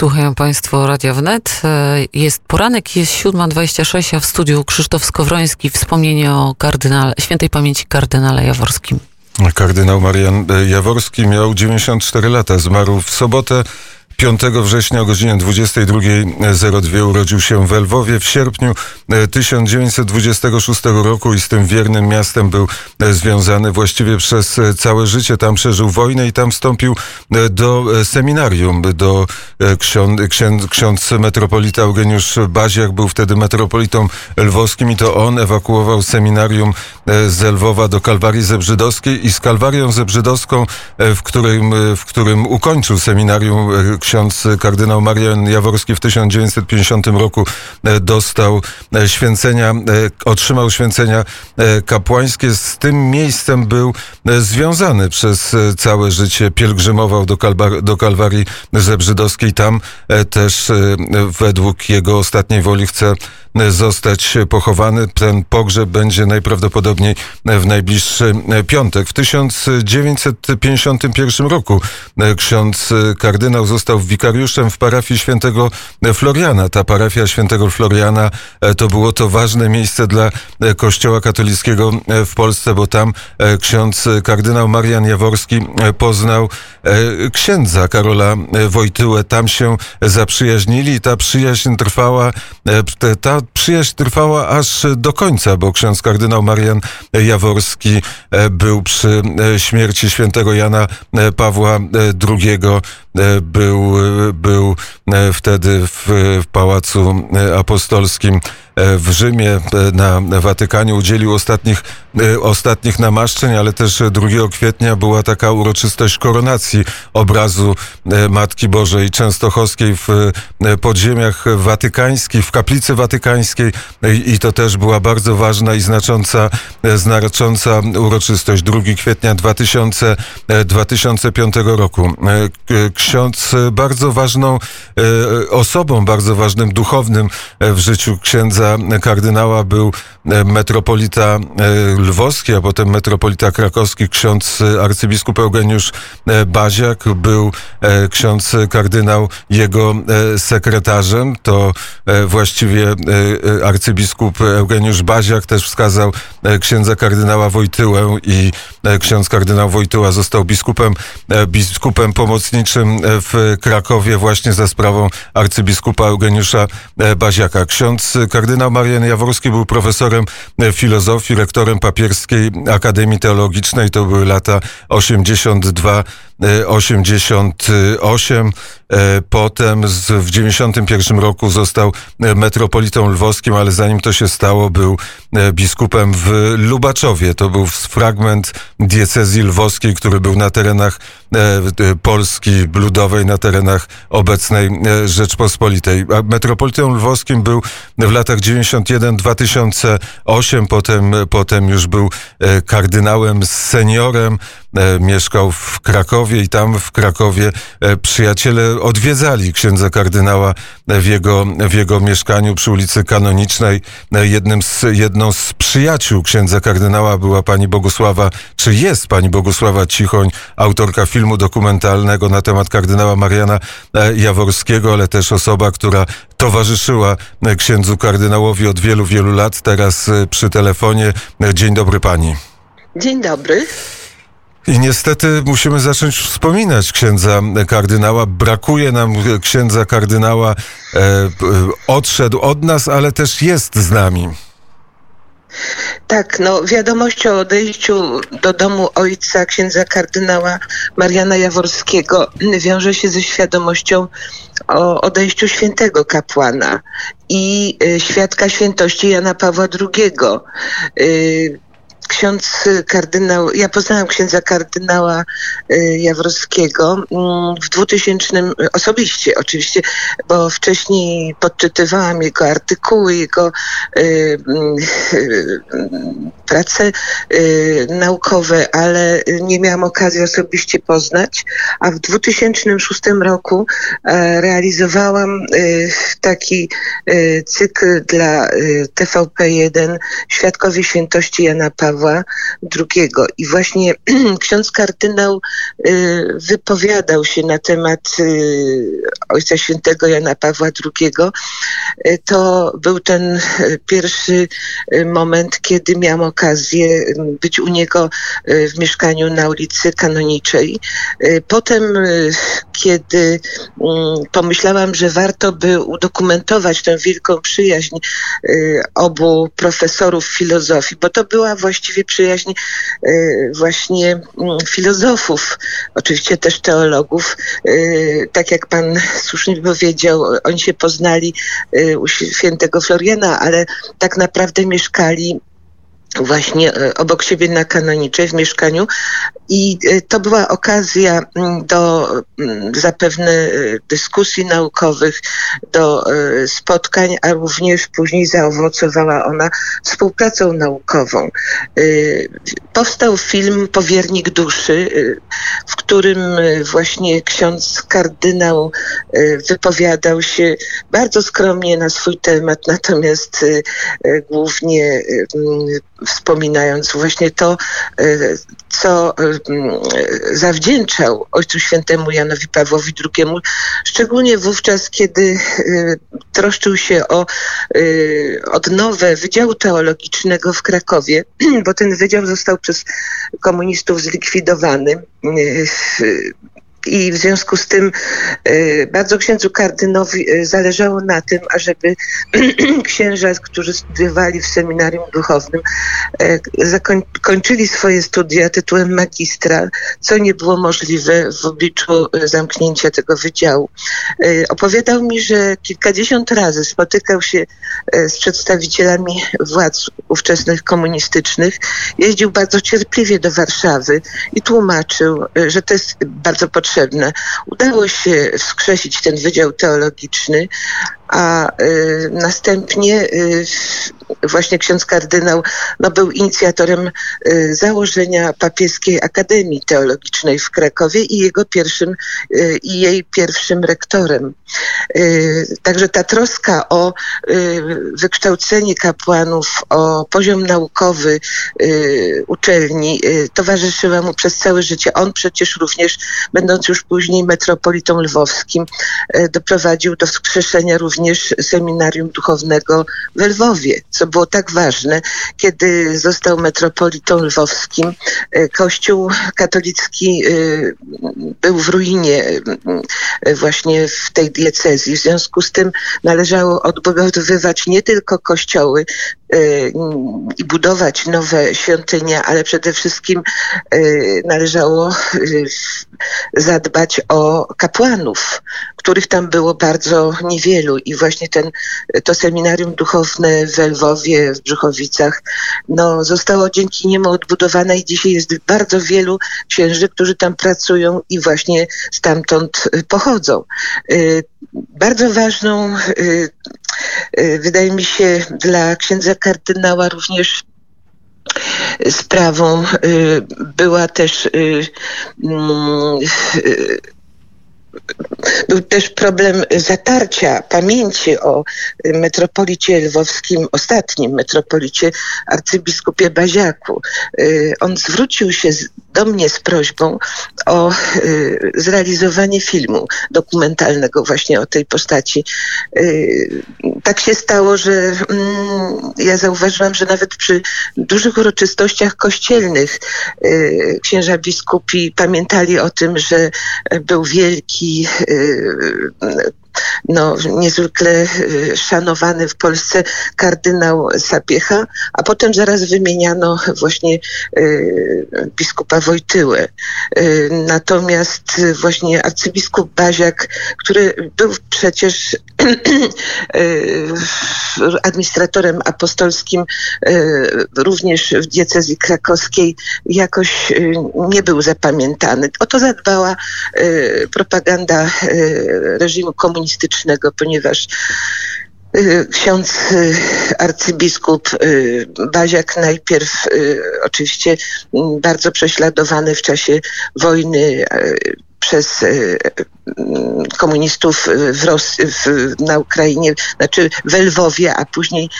Słuchają Państwo Radia Wnet. E, jest poranek, jest 7.26, a w studiu Krzysztof Skowroński. Wspomnienie o kardynale, świętej pamięci kardynale Jaworskim. Kardynał Marian Jaworski miał 94 lata. Zmarł w sobotę 5 września o godzinie 22.02 urodził się w Lwowie. W sierpniu 1926 e, roku i z tym wiernym miastem był e, związany właściwie przez e, całe życie. Tam przeżył wojnę i tam wstąpił do seminarium. Do ksiądz, ksiądz, metropolita Eugeniusz Baziak był wtedy metropolitą lwowskim i to on ewakuował seminarium z Lwowa do Kalwarii Zebrzydowskiej i z Kalwarią Zebrzydowską, w którym, w którym ukończył seminarium ksiądz kardynał Marian Jaworski w 1950 roku e, dostał e, święcenia, e, otrzymał święcenia kapłańskie. Z tym miejscem był związany przez całe życie. Pielgrzymował do, Kalbar, do Kalwarii Zebrzydowskiej. Tam też według jego ostatniej woli chce zostać pochowany. Ten pogrzeb będzie najprawdopodobniej w najbliższy piątek. W 1951 roku ksiądz kardynał został wikariuszem w parafii świętego Floriana. Ta parafia świętego Floriana e, to było to ważne miejsce dla e, Kościoła katolickiego e, w Polsce, bo tam ksiądz kardynał Marian Jaworski poznał księdza Karola Wojtyłę. Tam się zaprzyjaźnili i ta przyjaźń trwała, ta przyjaźń trwała aż do końca, bo ksiądz kardynał Marian Jaworski był przy śmierci świętego Jana Pawła II E, był, e, był e, wtedy w, w Pałacu Apostolskim w Rzymie, na Watykanie udzielił ostatnich, ostatnich namaszczeń, ale też 2 kwietnia była taka uroczystość koronacji obrazu Matki Bożej Częstochowskiej w podziemiach watykańskich, w kaplicy watykańskiej. I to też była bardzo ważna i znacząca, znacząca uroczystość. 2 kwietnia 2000, 2005 roku ksiądz e, bardzo ważną e, osobą, bardzo ważnym duchownym e, w życiu księdza kardynała był metropolita lwowski, a potem metropolita krakowski, ksiądz arcybiskup Eugeniusz Baziak, był ksiądz kardynał jego sekretarzem. To właściwie arcybiskup Eugeniusz Baziak też wskazał księdza kardynała Wojtyłę i ksiądz kardynał Wojtyła został biskupem, biskupem pomocniczym w Krakowie właśnie za sprawą arcybiskupa Eugeniusza e, Baziaka. Ksiądz kardynał Marian Jaworski był profesorem e, filozofii, rektorem papierskiej Akademii Teologicznej. To były lata 82 88. E, potem w 91 roku został metropolitą lwowskim, ale zanim to się stało, był biskupem w Lubaczowie. To był fragment diecezji lwowskiej, który był na terenach Polski ludowej, na terenach obecnej Rzeczpospolitej. Metropolitą lwowskim był w latach 91-2008, potem, potem już był kardynałem seniorem. E, mieszkał w Krakowie i tam w Krakowie e, przyjaciele odwiedzali księdza kardynała w jego, w jego mieszkaniu przy ulicy Kanonicznej. E, jednym z, jedną z przyjaciół księdza kardynała była pani Bogusława, czy jest pani Bogusława Cichoń, autorka filmu dokumentalnego na temat kardynała Mariana Jaworskiego, ale też osoba, która towarzyszyła księdzu kardynałowi od wielu, wielu lat. Teraz przy telefonie. Dzień dobry pani. Dzień dobry. I niestety musimy zacząć wspominać księdza kardynała. Brakuje nam księdza kardynała. E, odszedł od nas, ale też jest z nami. Tak, no wiadomość o odejściu do domu ojca księdza kardynała Mariana Jaworskiego wiąże się ze świadomością o odejściu świętego kapłana i y, świadka świętości Jana Pawła II. Y, ksiądz kardynał, ja poznałam księdza kardynała y, Jawrowskiego mm, w 2000, osobiście oczywiście, bo wcześniej podczytywałam jego artykuły, jego y, y, prace naukowe, ale nie miałam okazji osobiście poznać, a w 2006 roku e, realizowałam taki cykl dla TVP1 Świadkowie Świętości Jana Pawła Pawła II. I właśnie ksiądz kardynał wypowiadał się na temat Ojca Świętego Jana Pawła II. To był ten pierwszy moment, kiedy miałam okazję być u niego w mieszkaniu na ulicy Kanoniczej. Potem, kiedy pomyślałam, że warto by udokumentować tę wielką przyjaźń y, obu profesorów filozofii, bo to była właściwie przyjaźń y, właśnie mm, filozofów, oczywiście też teologów. Y, tak jak pan słusznie powiedział, oni się poznali u świętego Floriana, ale tak naprawdę mieszkali właśnie e, obok siebie na Kanoniczej w mieszkaniu i e, to była okazja mm, do mm, zapewne e, dyskusji naukowych, do spotkań, a również później zaowocowała ona współpracą naukową. Powstał film Powiernik duszy, w którym właśnie ksiądz kardynał wypowiadał się bardzo skromnie na swój temat, natomiast głównie wspominając właśnie to, e, co e, zawdzięczał Ojcu Świętemu Janowi Pawłowi II, szczególnie wówczas, kiedy e, troszczył się o odnowę Wydziału Teologicznego w Krakowie, bo ten wydział został przez komunistów zlikwidowany i w związku z tym e, bardzo księdzu kardynowi e, zależało na tym, ażeby księża, którzy studiowali w seminarium duchownym, e, zakończyli swoje studia tytułem magistra, co nie było możliwe w obliczu zamknięcia tego wydziału. Opowiadał mi, że kilkadziesiąt razy spotykał się z przedstawicielami władz ówczesnych komunistycznych, jeździł bardzo cierpliwie do Warszawy i tłumaczył, że to jest bardzo potrzebne potrzebne. Udało się wskrzesić ten Wydział Teologiczny, a y, następnie y, właśnie ksiądz kardynał no, był inicjatorem y, założenia Papieskiej Akademii Teologicznej w Krakowie i jego pierwszym y, i jej pierwszym rektorem. Y, także ta troska o wykształcenie kapłanów, o poziom naukowy uczelni towarzyszyła mu przez całe życie. On przecież również, będąc już później metropolitą lwowskim, doprowadził do wskrzeszenia również seminarium duchownego w Lwowie, co było tak ważne, kiedy został metropolitą lwowskim. E, Kościół katolicki e, był w ruinie e, właśnie w tej diecezji. W związku z tym należało odbudowywać nie tylko kościoły i budować nowe świątynie, ale przede wszystkim należało zadbać o kapłanów, których tam było bardzo niewielu i właśnie ten, to seminarium duchowne w Lwowie, w Brzuchowicach, no, zostało dzięki niemu odbudowane i dzisiaj jest bardzo wielu księży, którzy tam pracują i właśnie stamtąd y, pochodzą. Y, bardzo ważną, y, wydaje mi się, dla księdza kardynała również sprawą była też mm, był też problem zatarcia pamięci o metropolicie lwowskim, ostatnim metropolicie arcybiskupie Baziaku. Y, on zwrócił się do mnie z prośbą o y, zrealizowanie filmu dokumentalnego właśnie o tej postaci. Y, tak się stało, że mm, ja zauważyłam, że nawet przy dużych uroczystościach kościelnych księża biskupi pamiętali o tym, że był wielki Y, no, niezwykle y, szanowany w Polsce kardynał Sapiecha, a potem zaraz wymieniano właśnie y, biskupa Wojtyłę. Natomiast właśnie arcybiskup Baziak, który był przecież administratorem apostolskim również w diecezji krakowskiej, jakoś nie był zapamiętany. O to zadbała propaganda reżimu komunistycznego, ponieważ y, Ksiądz y, arcybiskup y, Baziak najpierw oczywiście bardzo prześladowany w czasie wojny przez komunistów w Ros w, na Ukrainie, znaczy w Lwowie, a później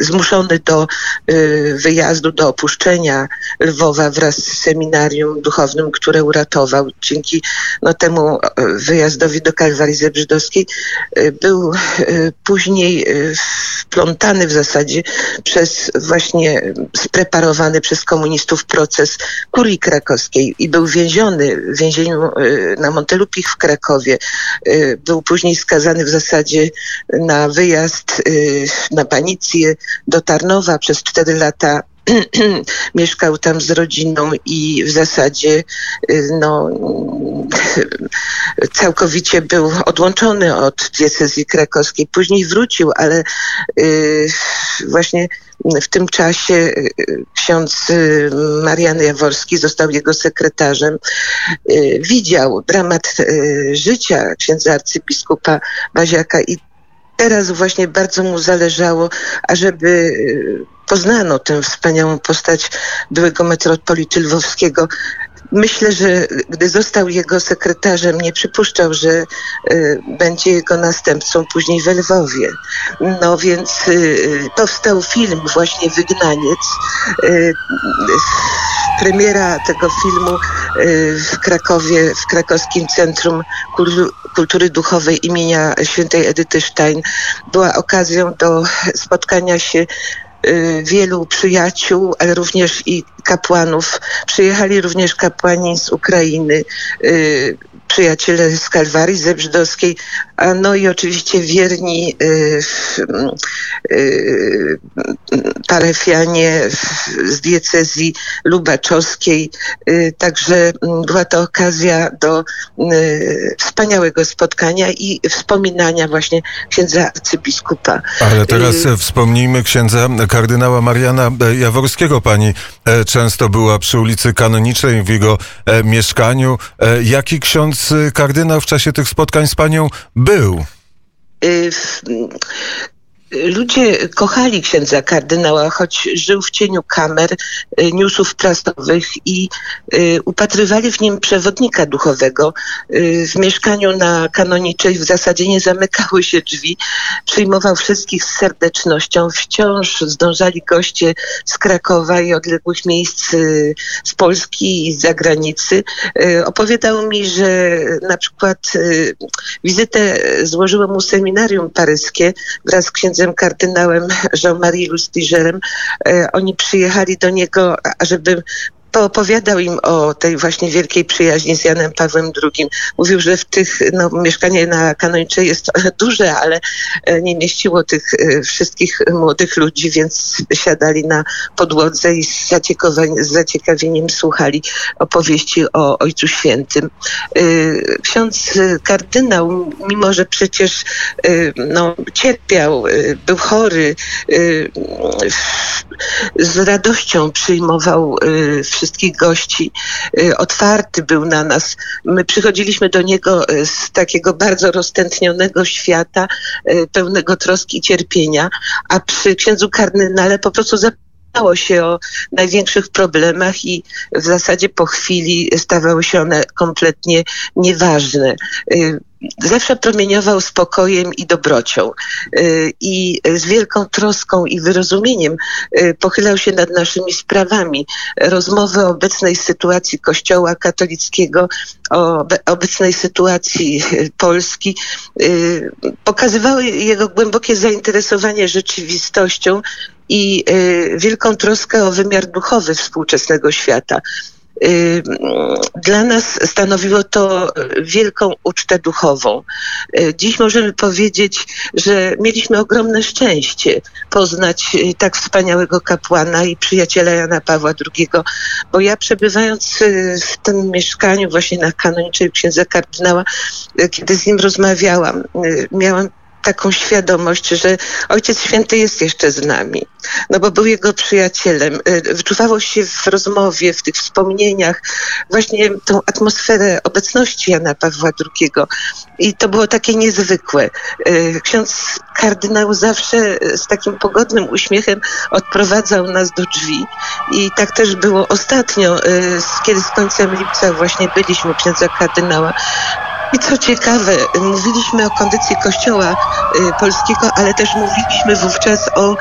zmuszony do wyjazdu, do opuszczenia Lwowa wraz z seminarium duchownym, które uratował. Dzięki no, temu wyjazdowi do Kalwarii Zebrzydowskiej był później wplątany w zasadzie przez właśnie spreparowany przez komunistów proces kurii krakowskiej i był więziony w więzieniu y, na Montelupich w Krakowie. Y, był później skazany w zasadzie na wyjazd y, na banicję do Tarnowa przez cztery lata mieszkał tam z rodziną i w zasadzie no, całkowicie był odłączony od diecezji krakowskiej. Później wrócił, ale właśnie w tym czasie y, ksiądz y, Marian Jaworski został jego sekretarzem. Y, widział dramat życia księdza arcybiskupa Baziaka i teraz właśnie bardzo mu zależało, ażeby poznano tę wspaniałą postać byłego metropolity lwowskiego. Myślę, że gdy został jego sekretarzem, nie przypuszczał, że y, będzie jego następcą później w Lwowie. No więc y, powstał film właśnie Wygnaniec. Premiera tego filmu w Krakowie, w krakowskim Centrum Kultury Duchowej imienia świętej Edyty Stein była okazją do spotkania się Y, wielu przyjaciół, ale również i kapłanów. Przyjechali również kapłani z Ukrainy, y, przyjaciele z Kalwarii Zebrzydowskiej, no i oczywiście wierni y, y, parafianie z diecezji lubaczowskiej. Y, także mm, była to okazja do wspaniałego spotkania i wspominania właśnie księdza arcybiskupa. Ale teraz wspomnijmy księdza kardynała Mariana Jaworskiego. Pani e, często była przy ulicy Kanonicznej w jego e, mieszkaniu. E, jaki ksiądz kardynał w czasie tych spotkań z panią był? Y, ludzie kochali księdza kardynała, choć żył w cieniu kamer, y, newsów prasowych i y, upatrywali w nim przewodnika duchowego. Y, w mieszkaniu na Kanoniczej w zasadzie nie zamykały się drzwi. Przyjmował wszystkich z serdecznością. Wciąż zdążali goście z Krakowa i odległych miejsc z Polski i z zagranicy. Opowiadał mi, że na przykład wizytę złożyło mu seminarium paryskie wraz z księdzem księdzem kardynałem Jean-Marie Lustigerem. E, oni przyjechali do niego, żeby poopowiadał im o tej właśnie wielkiej przyjaźni z Janem Pawłem II. Mówił, że w tych, no, mieszkanie na Kanończe jest duże, ale e, nie mieściło tych e, wszystkich młodych ludzi, więc siadali na podłodze i z, z zaciekawieniem słuchali opowieści o Ojcu Świętym. E, ksiądz kardynał, mimo że przecież no, cierpiał, był chory, z radością przyjmował wszystkich gości. Y, otwarty był na nas. My przychodziliśmy do niego y, z takiego bardzo roztętnionego świata, y, pełnego troski i cierpienia, a przy księdzu kardynale po prostu zapomniało się o największych problemach i w zasadzie po chwili stawały się one kompletnie nieważne zawsze promieniował spokojem i dobrocią y, i z wielką troską i wyrozumieniem y, pochylał się nad naszymi sprawami. Rozmowy o obecnej sytuacji Kościoła katolickiego, o obecnej sytuacji y, Polski pokazywały jego głębokie zainteresowanie rzeczywistością i wielką troskę o wymiar duchowy współczesnego świata. Y, dla nas stanowiło to wielką ucztę duchową. Y, dziś możemy powiedzieć, że mieliśmy ogromne szczęście poznać y, tak wspaniałego kapłana i przyjaciela Jana Pawła II, bo ja przebywając w tym mieszkaniu właśnie na kanoniczej księdza kardynała, kiedy z nim rozmawiałam, miałam taką świadomość, że Ojciec Święty jest jeszcze z nami, no bo był jego przyjacielem. Y, wyczuwało się w rozmowie, w tych wspomnieniach właśnie tą atmosferę obecności Jana Pawła II i to było takie niezwykłe. Y, ksiądz kardynał zawsze z takim pogodnym uśmiechem odprowadzał nas do drzwi i tak też było ostatnio, kiedy z końcem lipca właśnie byliśmy księdza kardynała i co ciekawe, mówiliśmy o kondycji Kościoła y, polskiego, ale też mówiliśmy wówczas o y,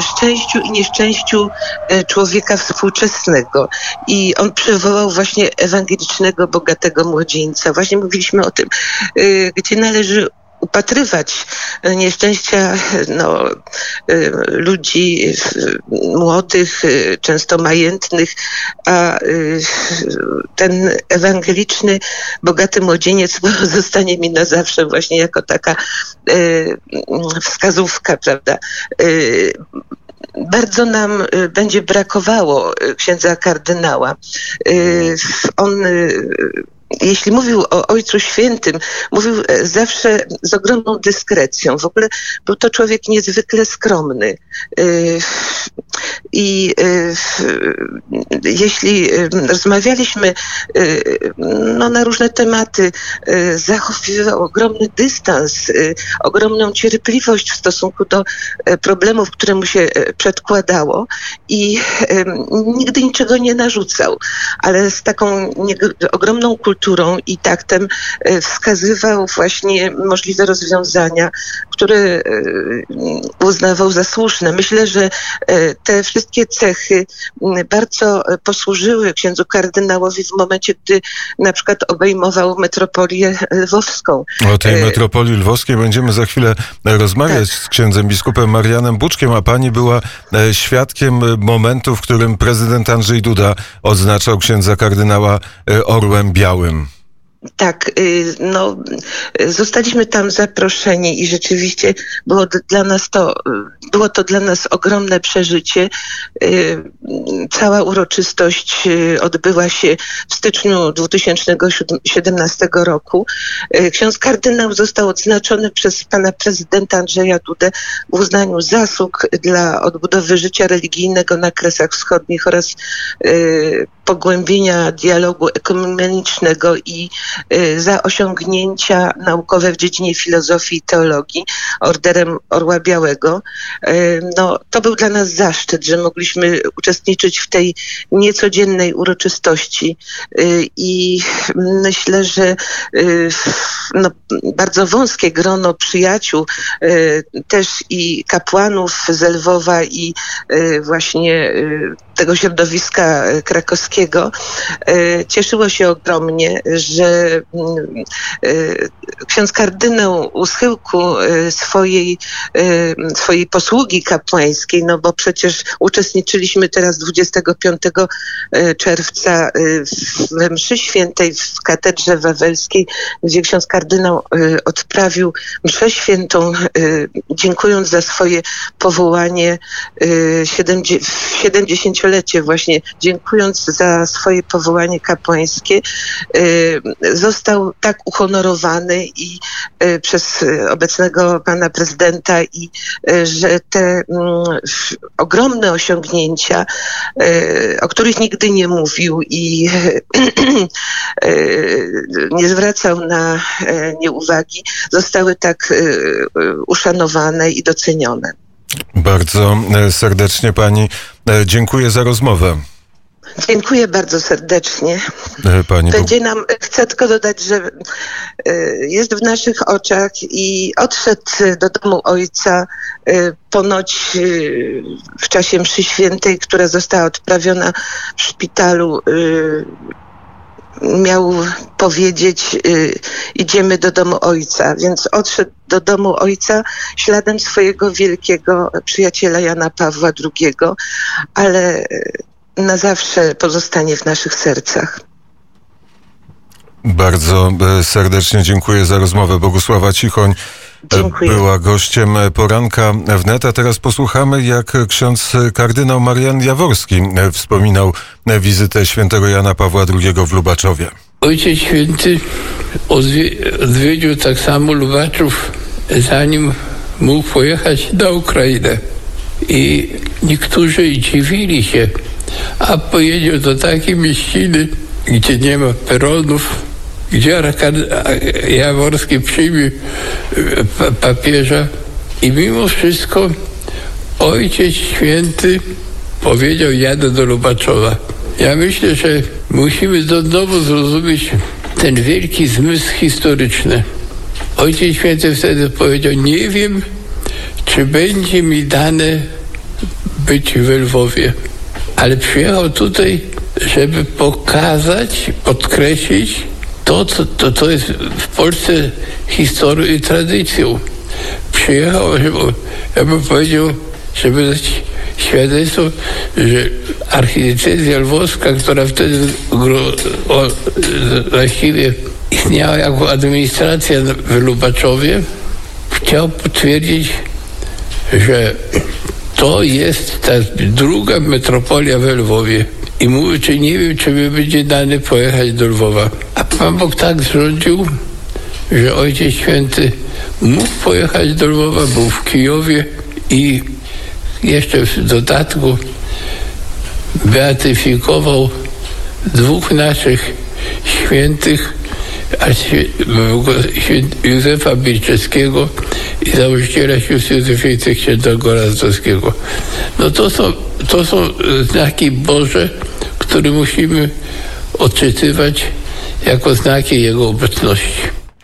szczęściu i nieszczęściu y, człowieka współczesnego. I on przywołał właśnie ewangelicznego, bogatego młodzieńca. Właśnie mówiliśmy o tym, gdzie należy upatrywać nieszczęścia no, y, ludzi młodych, y, często majętnych, a y, ten ewangeliczny, bogaty młodzieniec zostanie mi na zawsze właśnie jako taka wskazówka, prawda? bardzo nam będzie brakowało księdza kardynała. On jeśli mówił o Ojcu Świętym, mówił e, zawsze z ogromną dyskrecją. W ogóle był to człowiek niezwykle skromny. E, I e, jeśli rozmawialiśmy no, na różne tematy, zachowywał ogromny dystans, ogromną cierpliwość w stosunku do problemów, które mu się przedkładało i nigdy niczego nie narzucał, ale z taką ogromną kulturą kulturą i taktem e, wskazywał właśnie możliwe rozwiązania, które e, uznawał za słuszne. Myślę, że e, te wszystkie cechy bardzo posłużyły księdzu kardynałowi w momencie, gdy na przykład obejmował metropolię lwowską. O tej metropolii lwowskiej będziemy za chwilę rozmawiać tak. z księdzem biskupem Marianem Buczkiem, a pani była świadkiem momentu, w którym prezydent Andrzej Duda odznaczał księdza kardynała orłem białym. and Tak, y, no, zostaliśmy tam zaproszeni i rzeczywiście było dla nas to, było to dla nas ogromne przeżycie. Y, cała uroczystość y, odbyła się w styczniu 2017 roku. Ksiądz kardynał został odznaczony przez pana prezydenta Andrzeja Dudę w uznaniu zasług dla odbudowy życia religijnego na Kresach Wschodnich oraz pogłębienia dialogu ekumenicznego i y, za osiągnięcia naukowe w dziedzinie filozofii i teologii orderem Orła Białego. Y, no, to był dla nas zaszczyt, że mogliśmy uczestniczyć w tej niecodziennej uroczystości y, i myślę, że no, bardzo wąskie grono przyjaciół, też i kapłanów z Lwowa i właśnie tego środowiska krakowskiego cieszyło się ogromnie, że ksiądz kardynał u schyłku e, swojej, swojej posługi kapłańskiej, no bo przecież uczestniczyliśmy teraz 25 czerwca w mszy świętej w katedrze wawelskiej, gdzie ksiądz kardynał odprawił mszę świętą, dziękując za swoje powołanie w 70-lecie właśnie, dziękując za swoje powołanie kapłańskie, y, został tak uhonorowany i y, przez obecnego pana prezydenta i y, że te mm, ogromne osiągnięcia, o których nigdy nie mówił i nie zwracał na nie uwagi, zostały tak uszanowane i docenione. Bardzo e, serdecznie pani e, dziękuję za rozmowę. Dziękuję bardzo serdecznie. E, pani Będzie nam, chcę tylko dodać, że e, jest w naszych oczach i odszedł do domu ojca e, ponoć w czasie mszy świętej, która została odprawiona w szpitalu miał powiedzieć, idziemy do domu ojca, więc odszedł do domu ojca śladem swojego wielkiego przyjaciela Jana Pawła II, ale na zawsze pozostanie w naszych sercach. Bardzo e, serdecznie dziękuję za rozmowę. Bogusława Cichoń e, dziękuję. była gościem poranka wnet, a teraz posłuchamy, jak ksiądz kardynał Marian Jaworski e, wspominał wizytę świętego Jana Pawła II w Lubaczowie. Ojciec Święty odwiedził tak samo Lubaczów zanim mógł pojechać na Ukrainę. I niektórzy dziwili się, a pojedzie do takiej mieściny, gdzie nie ma peronów, gdzie Jaworski przyjmie e, papieża. I mimo wszystko Ojciec Święty powiedział, jadę do Lubaczowa. Ja myślę, że musimy do nowo zrozumieć ten wielki zmysł historyczny. Ojciec Święty wtedy powiedział, nie wiem, czy będzie mi dane być w Lwowie. Ale przyjechał tutaj, żeby pokazać, podkreślić to, co to, to jest w Polsce historią i tradycją. Przyjechał, żeby, ja bym powiedział, żeby dać świadectwo, że archidiecezja lwowska, która wtedy o, właściwie istniała jako administracja w Lubaczowie, chciał potwierdzić, że to jest ta druga metropolia w Lwowie. I mówi, czy nie wiem, czy mi będzie dane pojechać do Lwowa. A Pan Bóg tak zrządził, że Ojciec Święty mógł pojechać do Lwowa, był w Kijowie i jeszcze w dodatku beatyfikował dwóch naszych świętych, Józefa Bilczewskiego i założyciela sióstr Józefijcych księdza Razdowskiego. No to są, to są znaki Boże, które musimy odczytywać jako znaki Jego obecności.